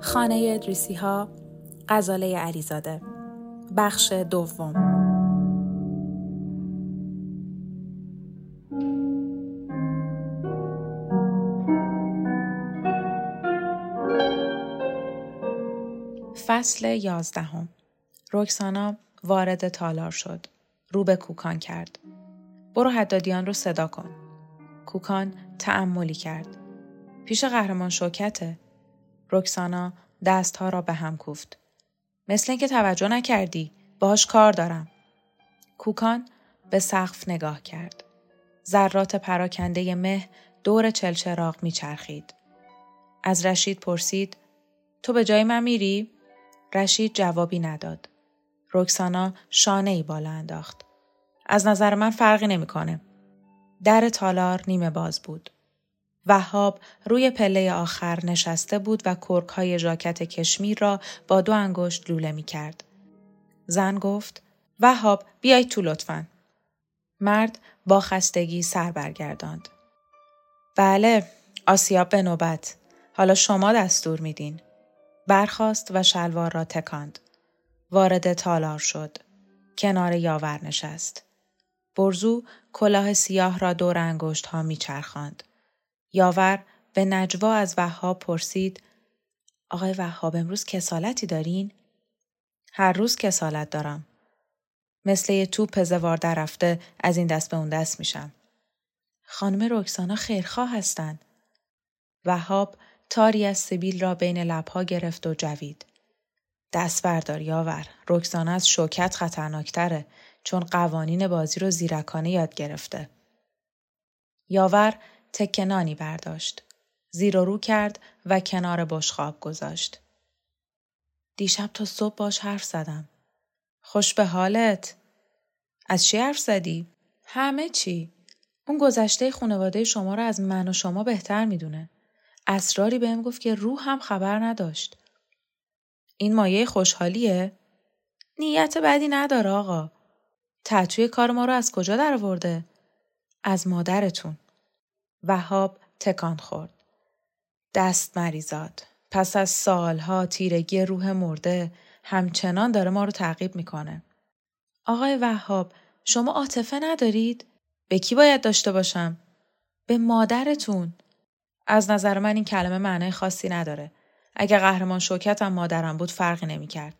خانه ادریسی ها غزاله علیزاده. بخش دوم. فصل یازدهم. رکسانا وارد تالار شد. رو به کوکان کرد. برو حدادیان رو صدا کن. کوکان تعملی کرد. پیش قهرمان شوکته. رکسانا دستها را به هم کوفت. مثل اینکه توجه نکردی. باهاش کار دارم. کوکان به سقف نگاه کرد. ذرات پراکنده مه دور چلچراغ میچرخید. از رشید پرسید تو به جای من میری؟ رشید جوابی نداد. رکسانا شانه ای بالا انداخت. از نظر من فرقی نمی‌کنه. در تالار نیمه باز بود. وهاب روی پله آخر نشسته بود و کرک های ژاکت کشمیر را با دو انگشت لوله می کرد. زن گفت وهاب بیای تو لطفا. مرد با خستگی سر برگرداند. بله آسیاب به نوبت. حالا شما دستور میدین. برخاست و شلوار را تکاند. وارد تالار شد. کنار یاور نشست. برزو کلاه سیاه را دور انگشت ها میچرخاند. یاور به نجوا از وهاب پرسید آقای وهاب امروز کسالتی دارین؟ هر روز کسالت دارم. مثل یه توپ زوار رفته از این دست به اون دست میشم. خانم رکسانا خیرخواه هستند. وهاب تاری از سبیل را بین لبها گرفت و جوید. دست بردار یاور. رکسانه از شوکت خطرناکتره چون قوانین بازی رو زیرکانه یاد گرفته. یاور تکنانی برداشت. زیر و رو کرد و کنار بشخاب گذاشت. دیشب تا صبح باش حرف زدم. خوش به حالت. از چی حرف زدی؟ همه چی. اون گذشته خانواده شما رو از من و شما بهتر می‌دونه. اسراری بهم گفت که روح هم خبر نداشت. این مایه خوشحالیه؟ نیت بدی نداره آقا. تعطوی کار ما رو از کجا درآورده؟ از مادرتون. وهاب تکان خورد. دست مریزاد. پس از سالها تیرگی روح مرده همچنان داره ما رو تعقیب می‌کنه. آقای وهاب شما عاطفه ندارید؟ به کی باید داشته باشم؟ به مادرتون. از نظر من این کلمه معنای خاصی نداره. اگه قهرمان شوکتم مادرم بود فرقی نمی‌کرد.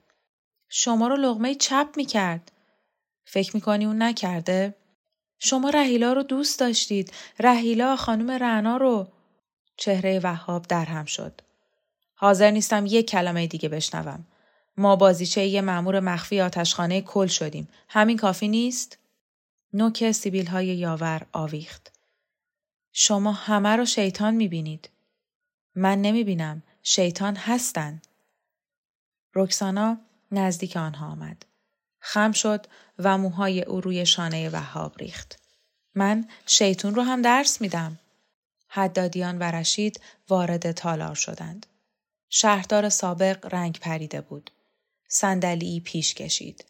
شما رو لغمه چپ می‌کرد. فکر می‌کنی اون نکرده؟ شما رهیلا رو دوست داشتید. رهیلا خانم رعنا رو. چهره وهاب درهم شد. حاضر نیستم یک کلمه دیگه بشنوم. ما بازیچه یه مأمور مخفی آتشخانه کل شدیم. همین کافی نیست؟ نوک سیبیل های یاور آویخت. شما همه رو شیطان می‌بینید. من نمی‌بینم. شیطان هستن. رکسانا نزدیک آنها آمد. خم شد و موهای او روی شانه وهاب ریخت. من شیطون رو هم درس میدم. حدادیان و رشید وارد تالار شدند. شهردار سابق رنگ پریده بود. صندلی پیش کشید.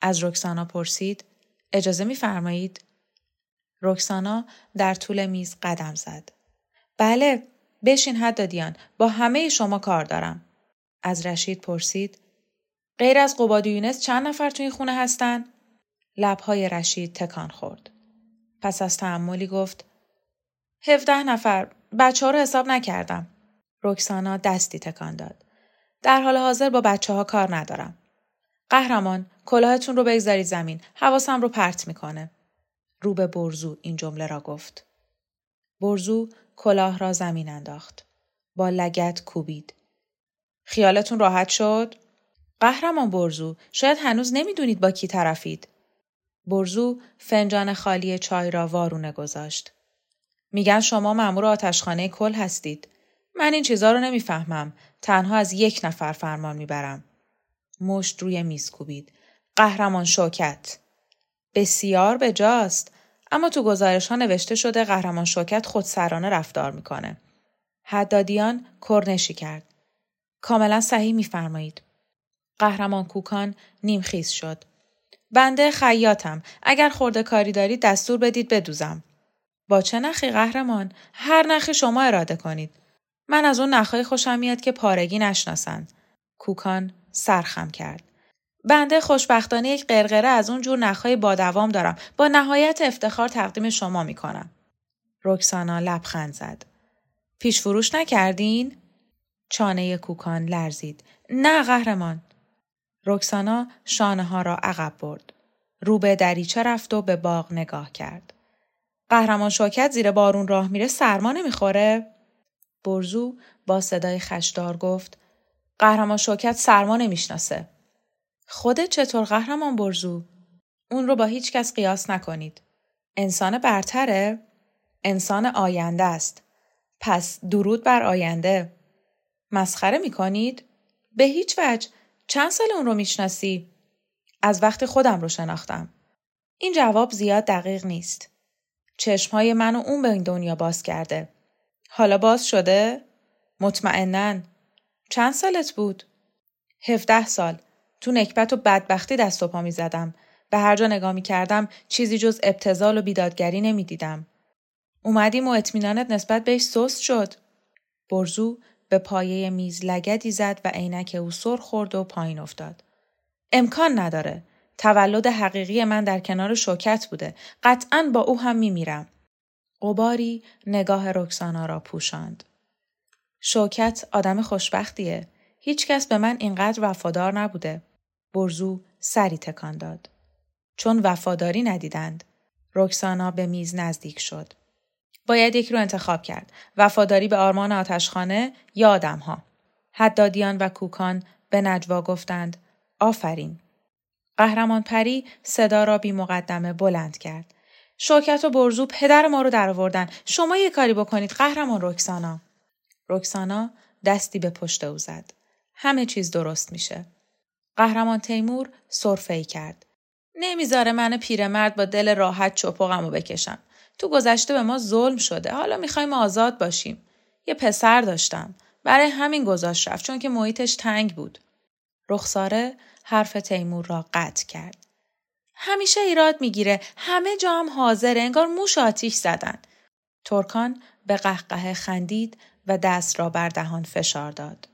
از رکسانا پرسید اجازه میفرمایید رکسانا در طول میز قدم زد. بله، بشین حدادیان، با همه شما کار دارم. از رشید پرسید. غیر از قباد یونس چند نفر تو این خونه هستن؟ لبهای رشید تکان خورد. پس از تعملی گفت. هفده نفر. بچه ها رو حساب نکردم. رکسانا دستی تکان داد. در حال حاضر با بچه ها کار ندارم. قهرمان، کلاهتون رو بگذارید زمین. حواسم رو پرت می‌کنه. رو به برزو این جمله را گفت. برزو کلاه را زمین انداخت. با لگت کوبید. خیالتون راحت شد؟ قهرمان برزو شاید هنوز نمی‌دونید با کی طرفید. برزو فنجان خالی چای را وارونه گذاشت. میگن شما مأمور آتشخانه کل هستید. من این چیزا رو نمی‌فهمم. تنها از یک نفر فرمان می‌برم. مشت روی میز کوبید. قهرمان شوکت. بسیار بجاست. اما تو گزارش ها نوشته شده قهرمان شوکت خودسرانه رفتار می‌کنه. حدادیان کرنشی کرد. کاملا صحیح میفرمایید. قهرمان کوکان نیمخیز شد. بنده خیاطم. اگر خورده کاری دارید دستور بدید بدوزم. با چه نخی قهرمان؟ هر نخی شما اراده کنید. من از اون نخهای خوشم میاد که پارگی نشناسند. کوکان سرخم کرد. بنده خوشبختانه یک قرقره از اون جور نخهای با دوام دارم. با نهایت افتخار تقدیم شما می‌کنم. رکسانا لبخند زد. پیش فروش نکردین؟ چانه کوکان لرزید. نه قهرمان. رکسانا شانه ها را عقب برد. رو به دریچه رفت و به باغ نگاه کرد. قهرمان شوکت زیر بارون راه میره سرما نمی‌خوره؟ برزو با صدای خشدار گفت قهرمان شوکت سرما نمی‌شناسه. خودت چطور قهرمان برزو؟ اون رو با هیچ کس قیاس نکنید. انسان برتره؟ انسان آینده است. پس درود بر آینده. مسخره می‌کنید؟ به هیچ وجه چند سال اون رو می‌شناسی؟ از وقتی خودم رو شناختم. این جواب زیاد دقیق نیست. چشمهای من و اون به این دنیا باز کرده. حالا باز شده؟ مطمئنا. چند سالت بود؟ هفده سال. تو نکبت و بدبختی دست و پا می زدم. به هر جا نگاه می کردم چیزی جز ابتزال و بیدادگری نمی دیدم. اومدیم و اطمینانت نسبت بهش سست شد. برزو به پایه میز لگدی زد و عینک او سر خورد و پایین افتاد. امکان نداره. تولد حقیقی من در کنار شوکت بوده. قطعا با او هم میمیرم. قباری نگاه رکسانا را پوشاند. شوکت آدم خوشبختیه. هیچکس به من اینقدر وفادار نبوده. برزو سری تکان داد. چون وفاداری ندیدند. رکسانا به میز نزدیک شد. باید یک رو انتخاب کرد. وفاداری به آرمان آتشخانه یا آدمها. حدادیان و کوکان به نجوا گفتند آفرین. قهرمان پری صدا را بی مقدمه بلند کرد. شوکت و برزو پدر ما رو درآوردن. شما یه کاری بکنید قهرمان رکسانا. رکسانا دستی به پشت او زد. همه چیز درست میشه. قهرمان تیمور سرفه کرد. نمی‌ذاره من پیرمرد با دل راحت چپقمو بکشم. تو گذشته به ما ظلم شده. حالا می‌خوایم آزاد باشیم. یه پسر داشتم. برای همین گذاشت رفت چون که محیطش تنگ بود. رخساره حرف تیمور را قطع کرد. همیشه ایراد می‌گیره. همه جا هم حاضر انگار موش آتیش زدن. ترکان به قهقه خندید و دست را بر دهان فشار داد.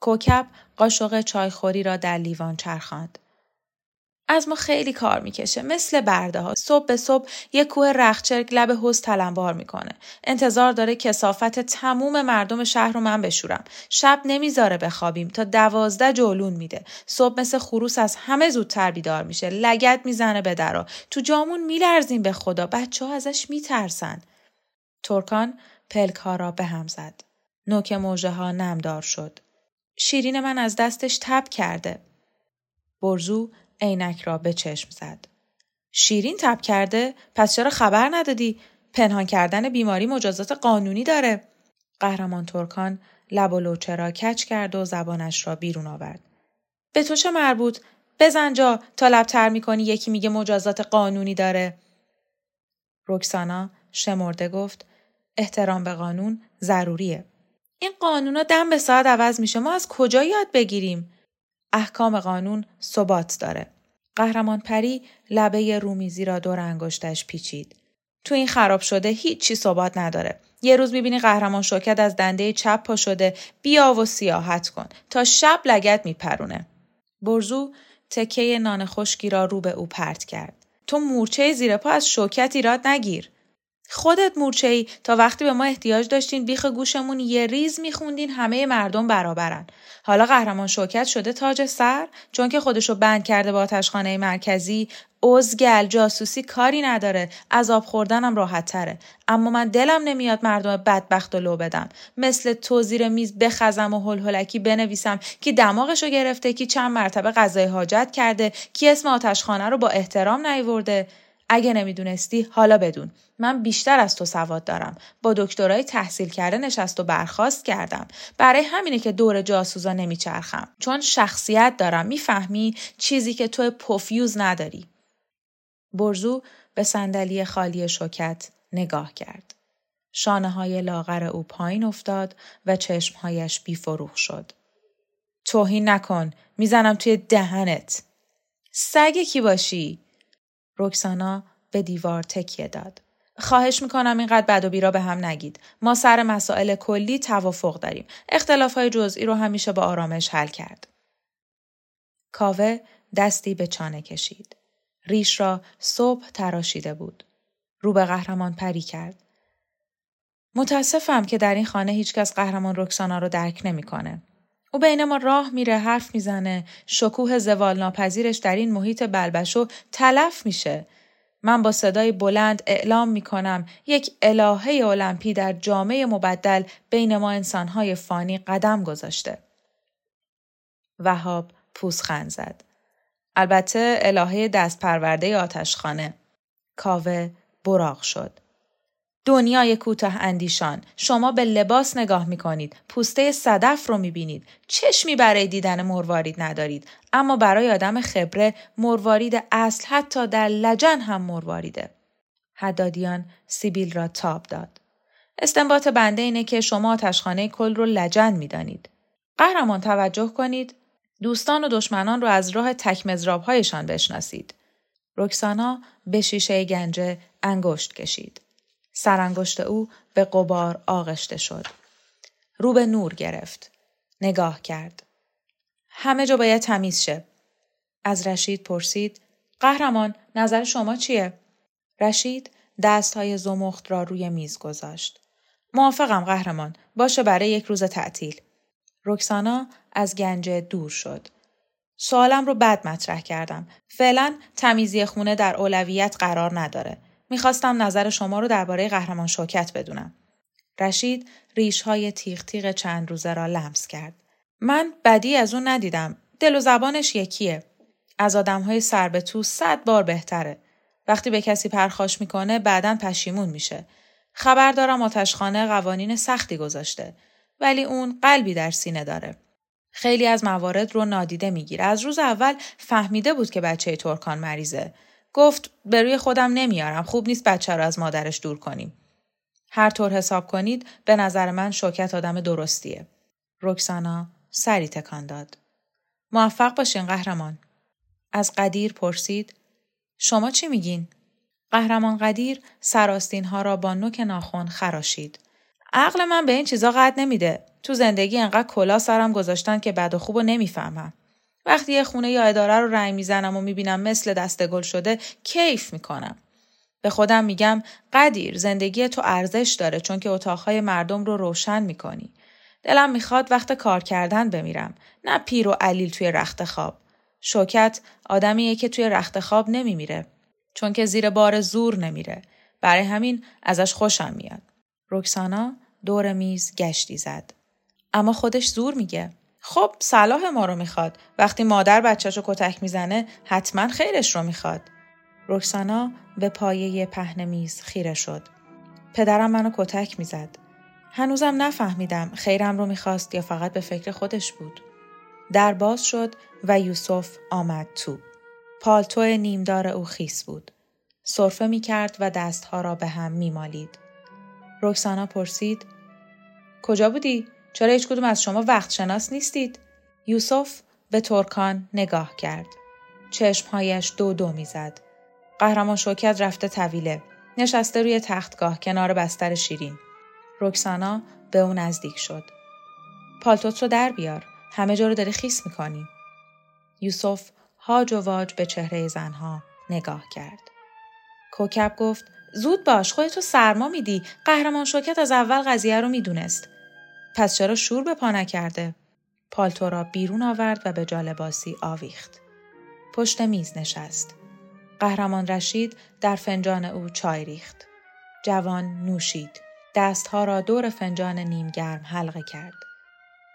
کوکب قاشق چایخوری را در لیوان چرخاند. از ما خیلی کار می‌کشه مثل برده ها صبح به صبح یه کوه رخچرک لب حوز تلمبار می‌کنه. انتظار داره کسافت تموم مردم شهر رو من بشورم. شب نمی‌ذاره بخوابیم تا دوازده جولون میده. صبح مثل خروس از همه زودتر بیدار میشه. لگت می‌زنه به درا. تو جامون میلرزیم به خدا. بچه ها ازش میترسن. ترکان پلک ها را به هم زد. نوک موجه ها نمدار شد. شیرین من از دستش تب کرده برزو عینک را به چشم زد. شیرین تب کرده؟ پس چرا خبر ندادی؟ پنهان کردن بیماری مجازات قانونی داره. قهرمان ترکان لب و لوچه را کچ کرد و زبانش را بیرون آورد. به تو چه مربوط؟ بزن جا تا لبتر می‌کنی یکی میگه مجازات قانونی داره. رکسانا شمرده گفت احترام به قانون ضروریه. این قانونا دم به ساعت عوض میشه ما از کجا یاد بگیریم؟ احکام قانون ثبات داره. قهرمان پری لبه رومیزی را دور انگشتش پیچید. تو این خراب شده هیچی ثبات نداره. یه روز می‌بینی قهرمان شوکت از دنده چپ پا شده بیا و سیاحت کن تا شب لگت میپرونه. برزو تکه نان خشکی را رو به او پرت کرد. تو مورچه زیر پا از شوکت ایراد نگیر. خودت مورچه ای. تا وقتی به ما احتیاج داشتین بیخ گوشمون یه ریز میخوندین همه مردم برابرن. حالا قهرمان شوکت شده تاج سر چون که خودشو بند کرده با آتشخانه مرکزی ازگل جاسوسی کاری نداره. عذاب خوردنم راحت تره. اما من دلم نمیاد مردم بدبخت و لو بدم مثل تو زیر میز بخزم و هلهلکی بنویسم که دماغشو گرفته کی چند مرتبه غذای حاجت کرده کی اسم آتشخانه رو با احترام نیورده. اگه نمی‌دونستی حالا بدون. من بیشتر از تو سواد دارم. با دکترای تحصیل کرده نشست و برخواست کردم. برای همینه که دور جاسوزا نمیچرخم. چون شخصیت دارم. می‌فهمی چیزی که تو پوفیوز نداری. برزو به صندلی خالی شوکت نگاه کرد. شانه های لاغر او پایین افتاد و چشمهایش بیفروغ شد. توهین نکن. می‌زنم توی دهنت. سگ کی باشی؟ رکسانا به دیوار تکیه داد. خواهش می‌کنم اینقدر بد و بیرا به هم نگید. ما سر مسائل کلی توافق داریم. اختلاف های جزئی رو همیشه با آرامش حل کرد. کاوه دستی به چانه کشید. ریش را صبح تراشیده بود. رو به قهرمان پری کرد. متاسفم که در این خانه هیچکس قهرمان رکسانا رو درک نمی‌کنه. او بین ما راه میره حرف می‌زنه. شکوه زوال ناپذیرش در این محیط بلبشو تلف میشه. من با صدای بلند اعلام می‌کنم یک الهه المپی در جامعه مبدل بین ما انسانهای فانی قدم گذاشته. وهاب پوزخند زد. البته الهه دست پرورده آتشخانه. کاوه براغ شد. دنیای کوتاه اندیشان. شما به لباس نگاه می کنید پوسته صدف رو می بینید چشمی برای دیدن مروارید ندارید. اما برای آدم خبره مروارید اصل حتی در لجن هم مرواریده حدادیان سیبیل را تاب داد. استنباط بنده اینه که شما آتشخانه کل رو لجن می دانید. قهرمان توجه کنید. دوستان و دشمنان رو از راه تک هایشان بشناسید. رکسانا به شیشه گنجه انگشت کشید. سرانگشت او به قبار آغشته شد. رو به نور گرفت. نگاه کرد. همه جا باید تمیز شه. از رشید پرسید قهرمان نظر شما چیه؟ رشید دست های زمخت را روی میز گذاشت. موافقم قهرمان باشه برای یک روز تعطیل. رکسانا از گنجه دور شد. سوالم رو بد مطرح کردم. فعلا تمیزی خونه در اولویت قرار نداره. می‌خواستم نظر شما رو درباره قهرمان شوکت بدونم. رشید ریش های تیغ تیغ چند روزه را لمس کرد. من بدی از اون ندیدم. دل و زبانش یکیه. از آدم های سر به تو صد بار بهتره. وقتی به کسی پرخاش می‌کنه بعدا پشیمون میشه. خبر دارم آتشخانه قوانین سختی گذاشته. ولی اون قلبی در سینه داره. خیلی از موارد رو نادیده می‌گیره. از روز اول فهمیده بود که بچه ترکان مریضه. گفت به روی خودم نمیارم خوب نیست بچه رو از مادرش دور کنیم. هر طور حساب کنید به نظر من شوکت آدم درستیه. رکسانا سری تکان داد. موفق باشین قهرمان. از قدیر پرسید شما چی میگین؟ قهرمان قدیر سراستین ها را با نوک ناخون خراشید. عقل من به این چیزا قد نمیده. تو زندگی انقدر کلا سرم گذاشتن که بد و خوب و نمی‌فهمم. وقتی یه خونه یا اداره رو رنگ می‌زنم و می‌بینم مثل دست گل شده کیف می‌کنم. به خودم میگم قدیر زندگی تو ارزش داره چون که اتاقهای مردم رو روشن می‌کنی. دلم می‌خواد وقت کار کردن بمیرم نه پیر و علیل توی رخت خواب. شوکت آدمیه که توی رخت خواب نمیمیره چون که زیر بار زور نمیره. برای همین ازش خوشم میاد. رکسانا دور میز گشتی زد. اما خودش زور میگه. خب صلاح ما رو می‌خواد. وقتی مادر بچهش رو کتک می‌زنه حتما خیرش رو می‌خواد. رکسانا به پایه پهن میز خیره شد. پدرم منو کتک می‌زد. هنوزم نفهمیدم خیرم رو می‌خواست یا فقط به فکر خودش بود. در باز شد و یوسف آمد تو. پالتو نیمدار او خیس بود. صرفه می کرد و دستها را به هم می مالید. رکسانا پرسید کجا بودی؟ چرا هیچ کدوم از شما وقت شناس نیستید؟ یوسف به ترکان نگاه کرد. چشمهایش دو دو می‌زد. قهرمان شوکت رفته طویله. نشسته روی تختگاه کنار بستر شیرین. رکسانا به او نزدیک شد. پالتوت رو در بیار. همه جا رو داری خیس می‌کنی. یوسف هاج و واج به چهره زنها نگاه کرد. کوکب گفت زود باش خودتو سرما میدی قهرمان شوکت از اول قضیه رو می‌دونست پس چرا شور به پا نکرده؟ پالتو را بیرون آورد و به جالباسی آویخت. پشت میز نشست. قهرمان رشید در فنجان او چای ریخت. جوان نوشید. دستها را دور فنجان نیمگرم حلقه کرد.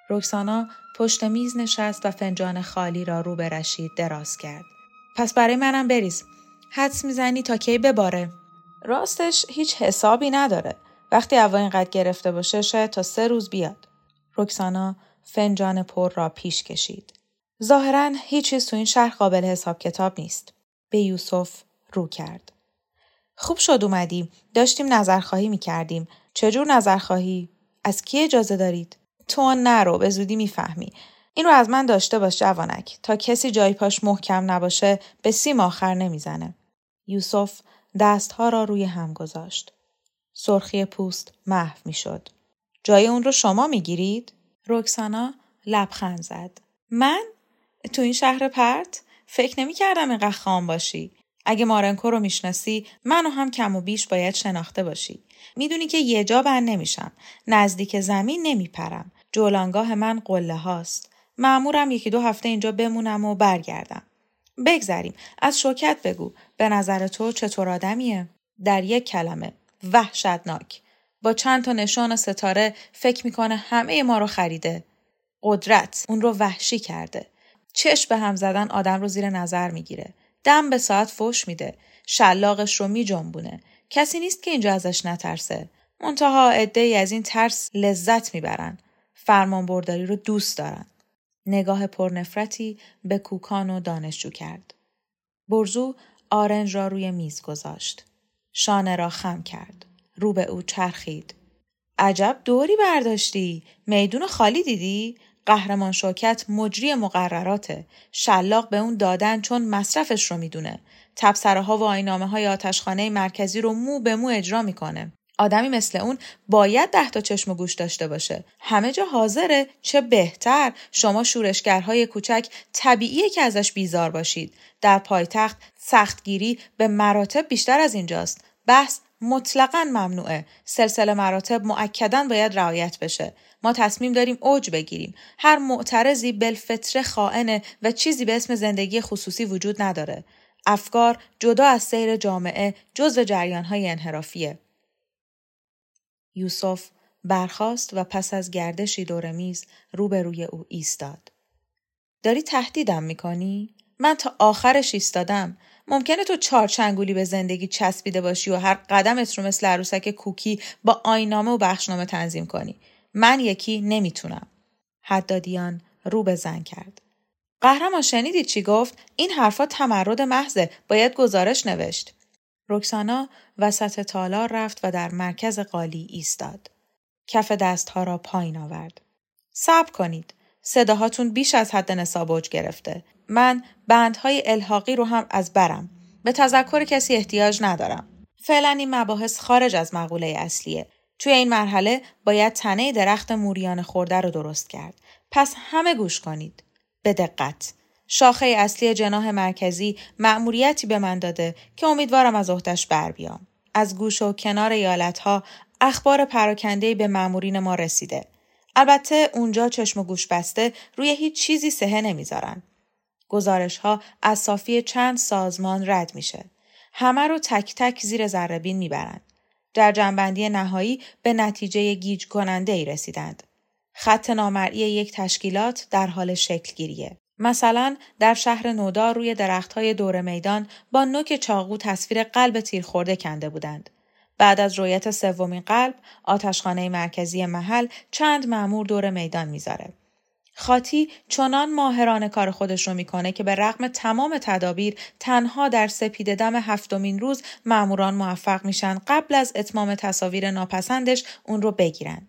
رکسانا پشت میز نشست و فنجان خالی را رو به رشید دراز کرد. پس برای منم بریز. حدس می‌زنی تا کی بباره؟ راستش هیچ حسابی نداره. وقتی هوا اینقدر گرفته باشه شاید تا سه روز بیاد. رکسانا فنجان پر را پیش کشید. ظاهرا هیچ چیز تو این شهر قابل حساب کتاب نیست. به یوسف رو کرد. خوب شد اومدیم داشتیم نظرخواهی می‌کردیم. چجور نظرخواهی؟ از کی اجازه دارید؟ تو نرو به زودی می‌فهمی. این رو از من داشته باش جوانک. تا کسی جای پاش محکم نباشه به سیم آخر نمی‌زنه. یوسف دستها را روی هم گذاشت. سرخی پوست محو می شد. جای اون رو شما می گیرید؟ رکسانا لبخند زد. من؟ تو این شهر پرت؟ فکر نمی کردم اینقدر خام باشی. اگه مارنکو رو می‌شناسی منو هم کم و بیش باید شناخته باشی. می‌دونی که یه جا بند نمیشم. نزدیک زمین نمیپرم. جولانگاه من قله هاست. معمورم یکی دو هفته اینجا بمونم و برگردم. بگذریم از شوکت بگو به نظر تو چطور آدمیه در یک کلمه وحشتناک. با چند تا نشان ستاره فکر می‌کنه همه ما رو خریده. قدرت اون رو وحشی کرده. چشم به هم زدن آدم رو زیر نظر می‌گیره. دم به ساعت فوش میده. شلاقش رو میجنبونه. کسی نیست که اینجا ازش نترسه. منتها عده از این ترس لذت می‌برن. فرمان برداری رو دوست دارن. نگاه پرنفرتی به کوکان و دانشجو کرد. برزو آرنج را روی میز گذاشت. شانه را خم کرد. رو به او چرخید. عجب دوری برداشتی. میدون خالی دیدی؟ قهرمان شوکت مجری مقرراته. شلاق به اون دادن چون مصرفش رو می‌دونه. تبصره ها و آینامه های آتشخانه مرکزی رو مو به مو اجرا می‌کنه. آدمی مثل اون باید ده تا چشم و گوش داشته باشه. همه جا حاضره چه بهتر شما شورشگرهای کوچک طبیعیه که ازش بیزار باشید. در پایتخت سختگیری به مراتب بیشتر از اینجاست. بحث مطلقا ممنوعه. سلسله مراتب معکدا باید رعایت بشه. ما تصمیم داریم اوج بگیریم. هر معترضی بالفطره خائنه و چیزی به اسم زندگی خصوصی وجود نداره. افکار جدا از سیر جامعه جزو جریانهای انحرافیه. یوسف برخاست و پس از گردشی دور میز روبروی او ایستاد. داری تهدیدم می‌کنی؟ من تا آخرش ایستادم. ممکنه تو چارچنگولی به زندگی چسبیده باشی و هر قدمت رو مثل عروسک کوکی با آینامه و بخشنامه تنظیم کنی. من یکی نمی‌تونم. حدادیان رو به زن کرد. قهرمان شنیدید چی گفت؟ این حرفا تمرد محضه. باید گزارش نوشت. رکسانا وسط تالار رفت و در مرکز قالی ایستاد. کف دستها را پایین آورد. صبر کنید. صداهاتون بیش از حد نصاب گرفته. من بندهای الحاقی رو هم از برم. به تذکر کسی احتیاج ندارم. فعلا این مباحث خارج از مقوله اصلیه. توی این مرحله باید تنه درخت موریان خورده رو درست کرد. پس همه گوش کنید. به دقت. شاخه اصلی جناح مرکزی مأموریتی به من داده که امیدوارم از عهدش بر بیام. از گوش و کنار ایالتها اخبار پراکنده به مأمورین ما رسیده. البته اونجا چشم و گوش بسته روی هیچ چیزی سهه نمی‌ذارن. گزارش ها از صافی چند سازمان رد میشه. همه رو تک تک زیر ذربین می‌برند. در جنبندی نهایی به نتیجه گیج کننده ای رسیدند. خط نامرئی یک تشکیلات در حال شکل گیریه. مثلا در شهر نودا روی درختهای دور میدان با نوک چاقو تصویر قلب تیرخورده کنده بودند. بعد از رویت سومین قلب آتشخانه مرکزی محل چند مأمور دور میدان می‌ذاره. خاطی چنان ماهرانه کار خودش رو می‌کنه که به رغم تمام تدابیر تنها در سپید دم هفتمین روز مأموران موفق میشن قبل از اتمام تصاویر ناپسندش اون رو بگیرن.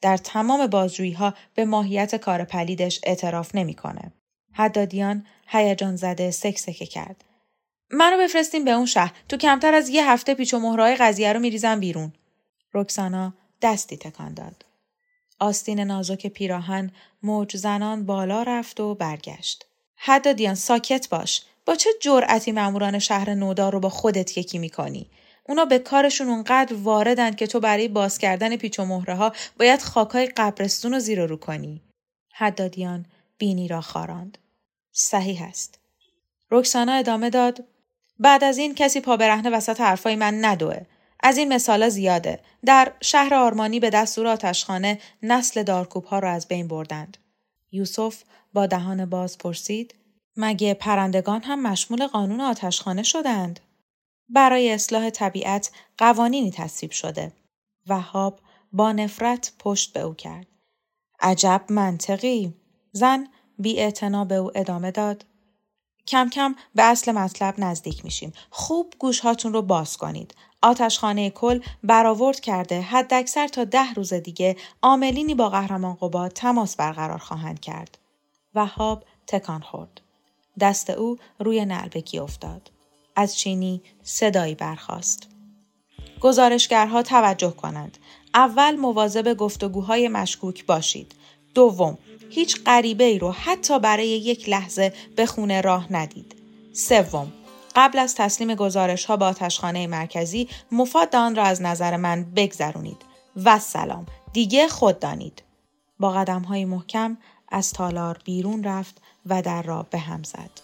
در تمام بازجویی ها به ماهیت کار پلیدش اعتراف نمی‌کنه. حدادیان هیجان زده سکسکه کرد. منو بفرستیم به اون شهر. تو کمتر از یه هفته پیچ و مهرهای قضیه رو میریزم بیرون. رکسانا دستی تکان داد. آستین نازک پیراهن موج زنان بالا رفت و برگشت. حدادیان ساکت باش. با چه جرأتی ماموران شهر نودا رو با خودت یکی می‌کنی؟ اونا به کارشون اونقدر واردن که تو برای باز کردن پیچ و مهره ها باید خاکای قبرستون رو زیر رو کنی. حدادیان بینی را خاراند. صحیح است. رکسانا ادامه داد بعد از این کسی پا برهنه وسط حرفای من ندوه. از این مثالا زیاده. در شهر آرمانی به دستور آتشخانه نسل دارکوب ها را از بین بردند. یوسف با دهان باز پرسید مگه پرندگان هم مشمول قانون آتشخانه شدند؟ برای اصلاح طبیعت قوانینی تصویب شده. وهاب با نفرت پشت به او کرد. عجب منطقی. زن بی به او ادامه داد. کم کم به اصل مطلب نزدیک میشیم. خوب گوش هاتون رو باز کنید. آتشخانه کل برآورد کرده حداکثر تا ده روز دیگه عاملینی با قهرمان قبا تماس برقرار خواهند کرد. وهاب تکان خورد. دست او روی نلبکی افتاد. از چینی صدایی برخاست. گزارشگرها توجه کنند. اول مواظب گفتگوهای مشکوک باشید. دوم، هیچ غریبه ای رو حتی برای یک لحظه به خونه راه ندید. سوم، قبل از تسلیم گزارش ها به آتشخانه مرکزی مفاد آن را از نظر من بگذرونید. و سلام. دیگه خود دانید. با قدم های محکم از تالار بیرون رفت و در را به هم زد.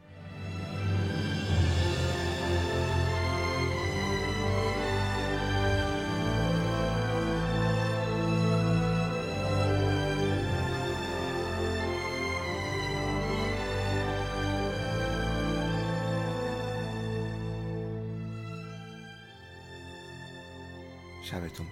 شبتون بخیر